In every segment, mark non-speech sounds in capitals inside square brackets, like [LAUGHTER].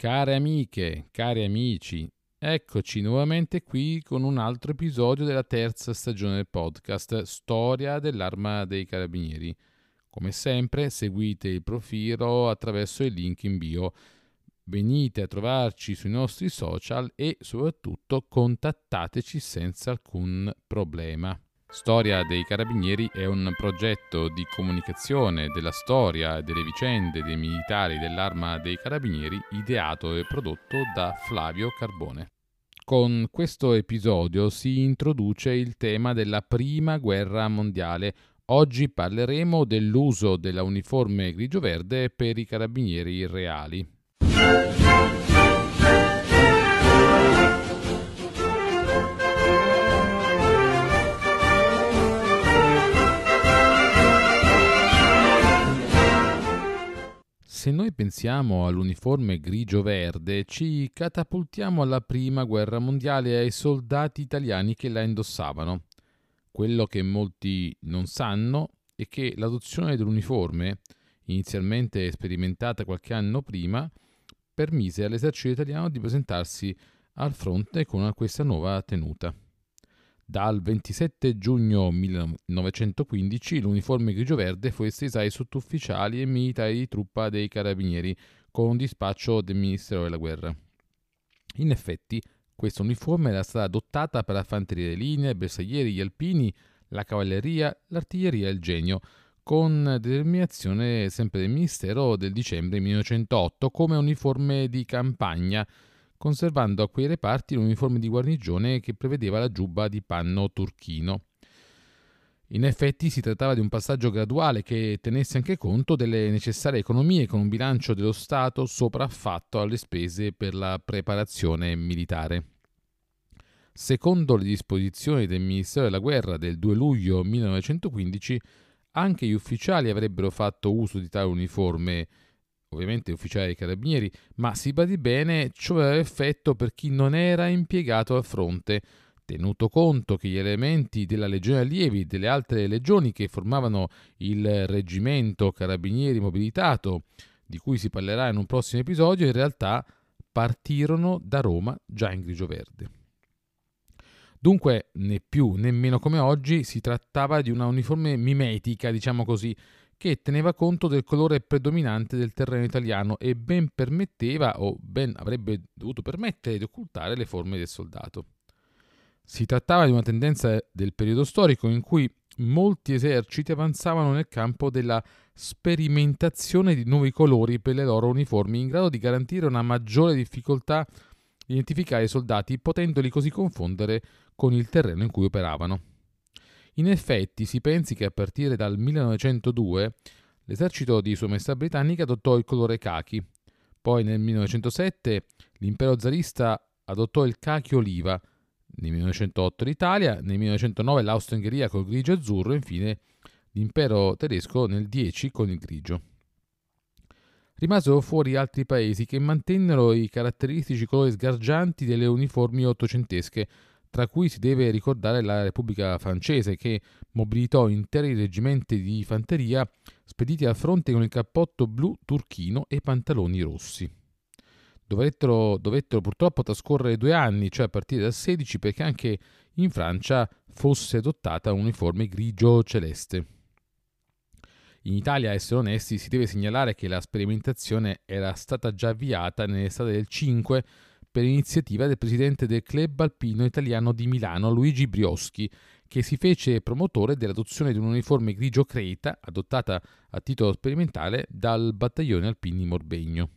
Care amiche, cari amici, eccoci nuovamente qui con un altro episodio della terza stagione del podcast Storia dell'arma dei carabinieri. Come sempre seguite il profilo attraverso il link in bio. Venite a trovarci sui nostri social e soprattutto contattateci senza alcun problema. Storia dei Carabinieri è un progetto di comunicazione della storia delle vicende dei militari dell'Arma dei Carabinieri ideato e prodotto da Flavio Carbone. Con questo episodio si introduce il tema della Prima Guerra Mondiale. Oggi parleremo dell'uso della uniforme grigio-verde per i carabinieri reali. Se noi pensiamo all'uniforme grigio-verde, ci catapultiamo alla prima guerra mondiale e ai soldati italiani che la indossavano. Quello che molti non sanno è che l'adozione dell'uniforme, inizialmente sperimentata qualche anno prima, permise all'esercito italiano di presentarsi al fronte con questa nuova tenuta. Dal 27 giugno 1915 l'uniforme grigio-verde fu estesa ai sottufficiali e militari di truppa dei carabinieri con un dispaccio del Ministero della Guerra. In effetti, questa uniforme era stata adottata per la fanteria di linea, bersaglieri, gli alpini, la cavalleria, l'artiglieria e il genio, con determinazione sempre del Ministero del dicembre 1908 come uniforme di campagna conservando a quei reparti l'uniforme di guarnigione che prevedeva la giubba di panno turchino. In effetti si trattava di un passaggio graduale che tenesse anche conto delle necessarie economie con un bilancio dello Stato sopraffatto alle spese per la preparazione militare. Secondo le disposizioni del Ministero della Guerra del 2 luglio 1915, anche gli ufficiali avrebbero fatto uso di tale uniforme ovviamente ufficiali dei carabinieri, ma si badi bene, ciò aveva effetto per chi non era impiegato al fronte, tenuto conto che gli elementi della legione allievi e delle altre legioni che formavano il reggimento carabinieri mobilitato, di cui si parlerà in un prossimo episodio, in realtà partirono da Roma già in grigio-verde. Dunque, né più né meno come oggi, si trattava di una uniforme mimetica, diciamo così, che teneva conto del colore predominante del terreno italiano e ben permetteva o ben avrebbe dovuto permettere di occultare le forme del soldato. Si trattava di una tendenza del periodo storico in cui molti eserciti avanzavano nel campo della sperimentazione di nuovi colori per le loro uniformi in grado di garantire una maggiore difficoltà di identificare i soldati, potendoli così confondere con il terreno in cui operavano. In effetti si pensi che a partire dal 1902 l'esercito di Sua Maestà britannica adottò il colore khaki. Poi nel 1907 l'impero zarista adottò il khaki oliva, nel 1908 l'Italia, nel 1909 l'Austria-Ungheria col grigio azzurro e infine l'impero tedesco nel 10 con il grigio. Rimasero fuori altri paesi che mantennero i caratteristici colori sgargianti delle uniformi ottocentesche, tra cui si deve ricordare la Repubblica francese che mobilitò interi reggimenti di fanteria spediti al fronte con il cappotto blu turchino e pantaloni rossi. Dovettero, dovettero purtroppo trascorrere due anni, cioè a partire dal 16, perché anche in Francia fosse adottata un'uniforme grigio-celeste. In Italia, a essere onesti, si deve segnalare che la sperimentazione era stata già avviata nell'estate del 5 per iniziativa del presidente del Club Alpino Italiano di Milano, Luigi Brioschi, che si fece promotore dell'adozione di un'uniforme grigio creta, adottata a titolo sperimentale dal battaglione Alpini Morbegno.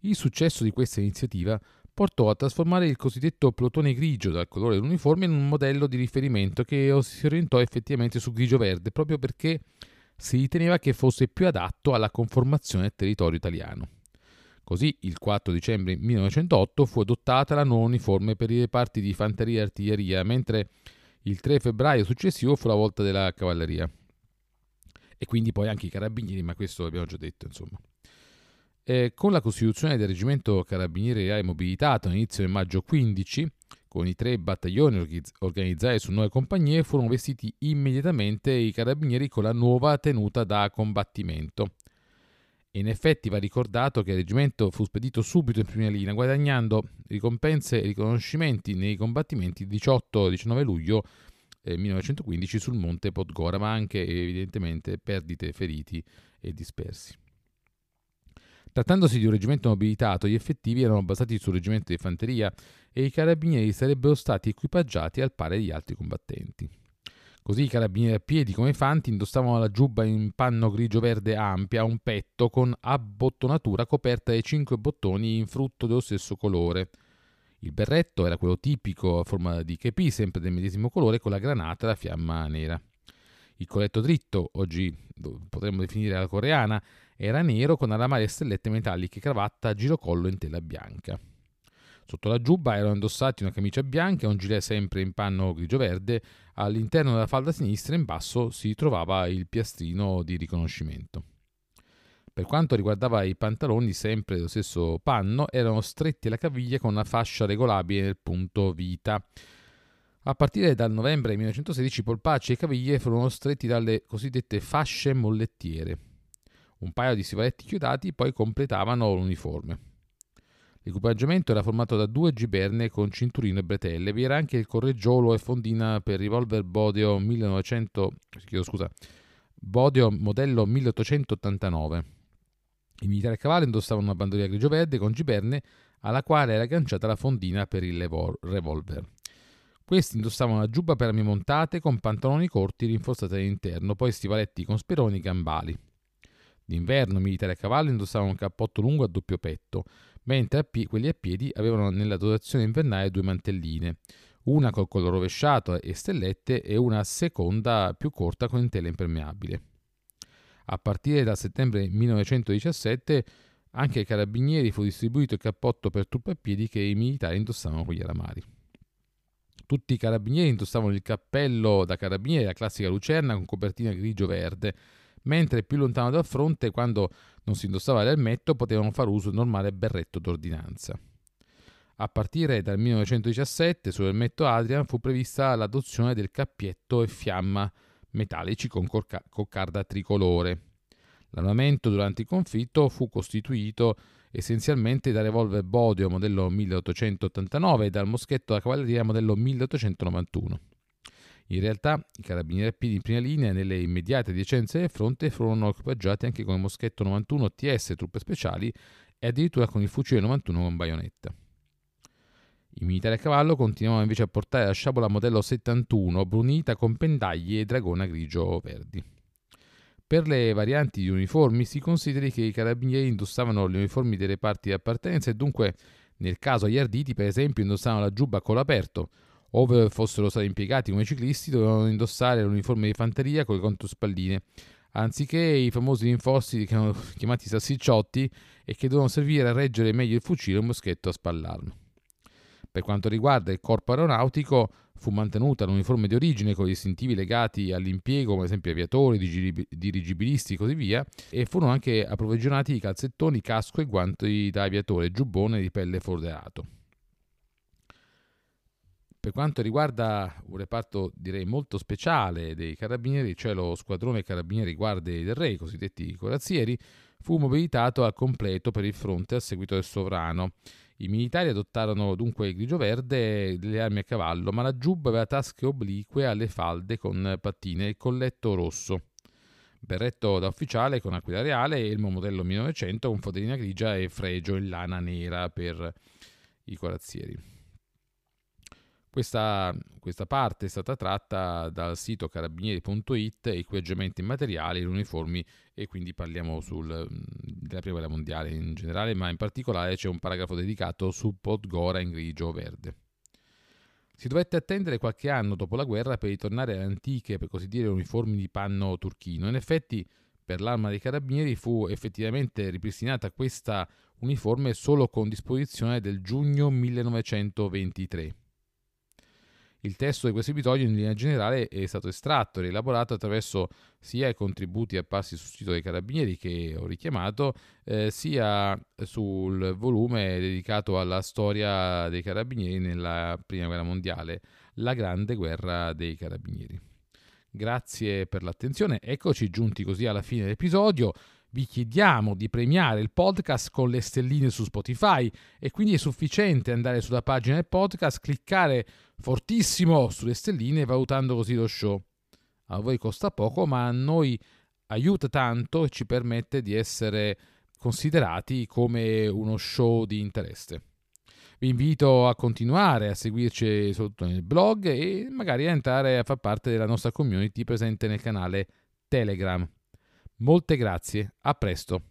Il successo di questa iniziativa portò a trasformare il cosiddetto plotone grigio dal colore dell'uniforme in un modello di riferimento che si orientò effettivamente su grigio-verde proprio perché si riteneva che fosse più adatto alla conformazione del territorio italiano. Così, il 4 dicembre 1908 fu adottata la nuova uniforme per i reparti di fanteria e artiglieria, mentre il 3 febbraio successivo fu la volta della cavalleria. E quindi poi anche i carabinieri, ma questo l'abbiamo già detto, insomma. E con la costituzione del reggimento carabinieri reale mobilitato all'inizio del maggio 15, con i tre battaglioni organizzati su nuove compagnie, furono vestiti immediatamente i carabinieri con la nuova tenuta da combattimento in effetti va ricordato che il reggimento fu spedito subito in prima linea, guadagnando ricompense e riconoscimenti nei combattimenti 18 19 luglio 1915 sul monte Podgora, ma anche evidentemente perdite, feriti e dispersi. Trattandosi di un reggimento mobilitato, gli effettivi erano basati sul reggimento di fanteria e i carabinieri sarebbero stati equipaggiati al pari degli altri combattenti. Così i carabinieri a piedi come fanti indossavano la giubba in panno grigio-verde ampia un petto con abbottonatura coperta dai cinque bottoni in frutto dello stesso colore, il berretto era quello tipico a forma di kepi, sempre del medesimo colore, con la granata e la fiamma nera. Il colletto dritto, oggi potremmo definire la coreana, era nero con alamari e stellette metalliche, cravatta a girocollo in tela bianca. Sotto la giubba erano indossati una camicia bianca e un gilet sempre in panno grigio-verde. All'interno della falda sinistra in basso si trovava il piastrino di riconoscimento. Per quanto riguardava i pantaloni, sempre dello stesso panno, erano stretti alla caviglia con una fascia regolabile nel punto vita. A partire dal novembre 1916 i polpacci e caviglie furono stretti dalle cosiddette fasce mollettiere. Un paio di stivaletti chiodati poi completavano l'uniforme. L'equipaggiamento era formato da due giberne con cinturino e bretelle. Vi era anche il correggiolo e fondina per revolver Bodio 1900, scusa, Bodio modello 1889. I militari a cavallo indossavano una bandoliera grigio-verde con giberne alla quale era agganciata la fondina per il revolver. Questi indossavano una giubba per armi montate con pantaloni corti rinforzati all'interno, poi stivaletti con speroni e gambali. D'inverno i militari a cavallo indossavano un cappotto lungo a doppio petto, mentre a pie- quelli a piedi avevano nella dotazione invernale due mantelline, una col collo rovesciato e stellette e una seconda più corta con tela impermeabile. A partire da settembre 1917 anche ai carabinieri fu distribuito il cappotto per truppe a piedi che i militari indossavano con gli aramari. Tutti i carabinieri indossavano il cappello da carabinieri, la classica lucerna con copertina grigio-verde, mentre più lontano dal fronte, quando non si indossava l'elmetto, potevano far uso del normale berretto d'ordinanza. A partire dal 1917, sull'elmetto Adrian fu prevista l'adozione del cappietto e fiamma, metallici con coccarda tricolore. L'armamento durante il conflitto fu costituito essenzialmente da revolver Bodio modello 1889 e dal moschetto da cavalleria modello 1891. In realtà i carabinieri a piedi in prima linea nelle immediate adiacenze del fronte furono equipaggiati anche con il moschetto 91 TS truppe speciali e addirittura con il fucile 91 con baionetta. I militari a cavallo continuavano invece a portare la sciabola modello 71 brunita con pendagli e dragona grigio-verdi. Per le varianti di uniformi si consideri che i carabinieri indossavano le uniformi delle parti di appartenenza e dunque nel caso agli arditi per esempio indossavano la giubba a collo aperto, ove fossero stati impiegati come ciclisti dovevano indossare l'uniforme di fanteria con le controspalline, anziché i famosi rinforzi [LAUGHS] chiamati salsicciotti e che dovevano servire a reggere meglio il fucile o il moschetto a spallarlo. Per quanto riguarda il corpo aeronautico, fu mantenuta l'uniforme di origine con gli istintivi legati all'impiego, come ad esempio aviatori, dirigibilisti e così via, e furono anche approvvigionati di calzettoni, casco e guanti da aviatore, giubbone di pelle forderato. Per quanto riguarda un reparto direi molto speciale dei carabinieri, cioè lo squadrone carabinieri guardie del re, cosiddetti corazzieri, fu mobilitato al completo per il fronte a seguito del sovrano i militari adottarono dunque il grigio-verde delle armi a cavallo, ma la giubba aveva tasche oblique alle falde con pattine e il colletto rosso. Berretto da ufficiale con aquila reale e il modello 1900 con fodellina grigia e fregio in lana nera per i corazzieri. Questa, questa, parte è stata tratta dal sito carabinieri.it, equipaggiamenti materiali, uniformi e quindi parliamo sul, della prima guerra mondiale in generale, ma in particolare c'è un paragrafo dedicato su Podgora in grigio-verde. Si dovette attendere qualche anno dopo la guerra per ritornare alle antiche, per così dire, uniformi di panno turchino. In effetti, per l'arma dei carabinieri fu effettivamente ripristinata questa uniforme solo con disposizione del giugno 1923. Il testo di questo episodio in linea generale è stato estratto e rielaborato attraverso sia i contributi apparsi sul sito dei carabinieri che ho richiamato, eh, sia sul volume dedicato alla storia dei carabinieri nella Prima Guerra Mondiale, la grande guerra dei carabinieri. Grazie per l'attenzione, eccoci giunti così alla fine dell'episodio. Vi chiediamo di premiare il podcast con le stelline su Spotify e quindi è sufficiente andare sulla pagina del podcast, cliccare fortissimo sulle stelline valutando così lo show. A voi costa poco, ma a noi aiuta tanto e ci permette di essere considerati come uno show di interesse. Vi invito a continuare a seguirci sotto nel blog e magari a entrare a far parte della nostra community presente nel canale Telegram. Molte grazie, a presto.